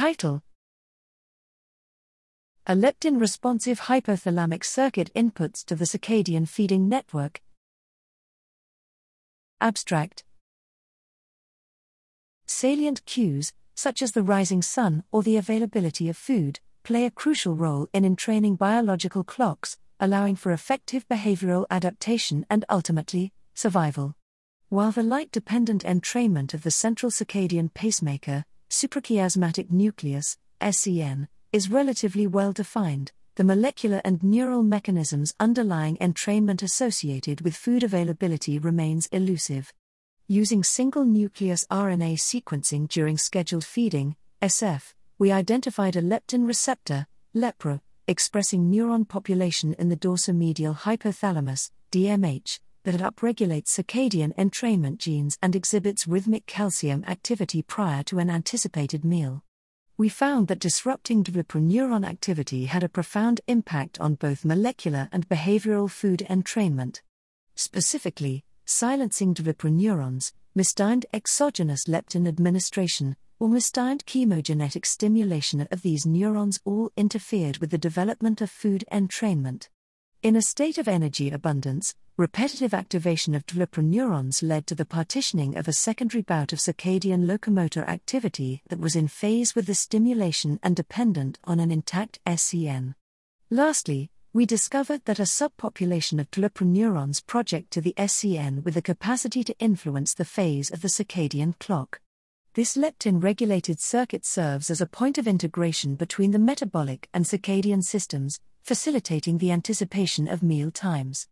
Title A leptin responsive hypothalamic circuit inputs to the circadian feeding network. Abstract Salient cues, such as the rising sun or the availability of food, play a crucial role in entraining biological clocks, allowing for effective behavioral adaptation and ultimately, survival. While the light dependent entrainment of the central circadian pacemaker, suprachiasmatic nucleus, SCN, is relatively well defined, the molecular and neural mechanisms underlying entrainment associated with food availability remains elusive. Using single nucleus RNA sequencing during scheduled feeding, SF, we identified a leptin receptor, LepR, expressing neuron population in the dorsomedial hypothalamus, DMH, that it upregulates circadian entrainment genes and exhibits rhythmic calcium activity prior to an anticipated meal. We found that disrupting neuron activity had a profound impact on both molecular and behavioral food entrainment. Specifically, silencing neurons, mistined exogenous leptin administration, or mistined chemogenetic stimulation of these neurons all interfered with the development of food entrainment. In a state of energy abundance, repetitive activation of neurons led to the partitioning of a secondary bout of circadian locomotor activity that was in phase with the stimulation and dependent on an intact SCN. Lastly, we discovered that a subpopulation of neurons project to the SCN with the capacity to influence the phase of the circadian clock. This leptin regulated circuit serves as a point of integration between the metabolic and circadian systems, facilitating the anticipation of meal times.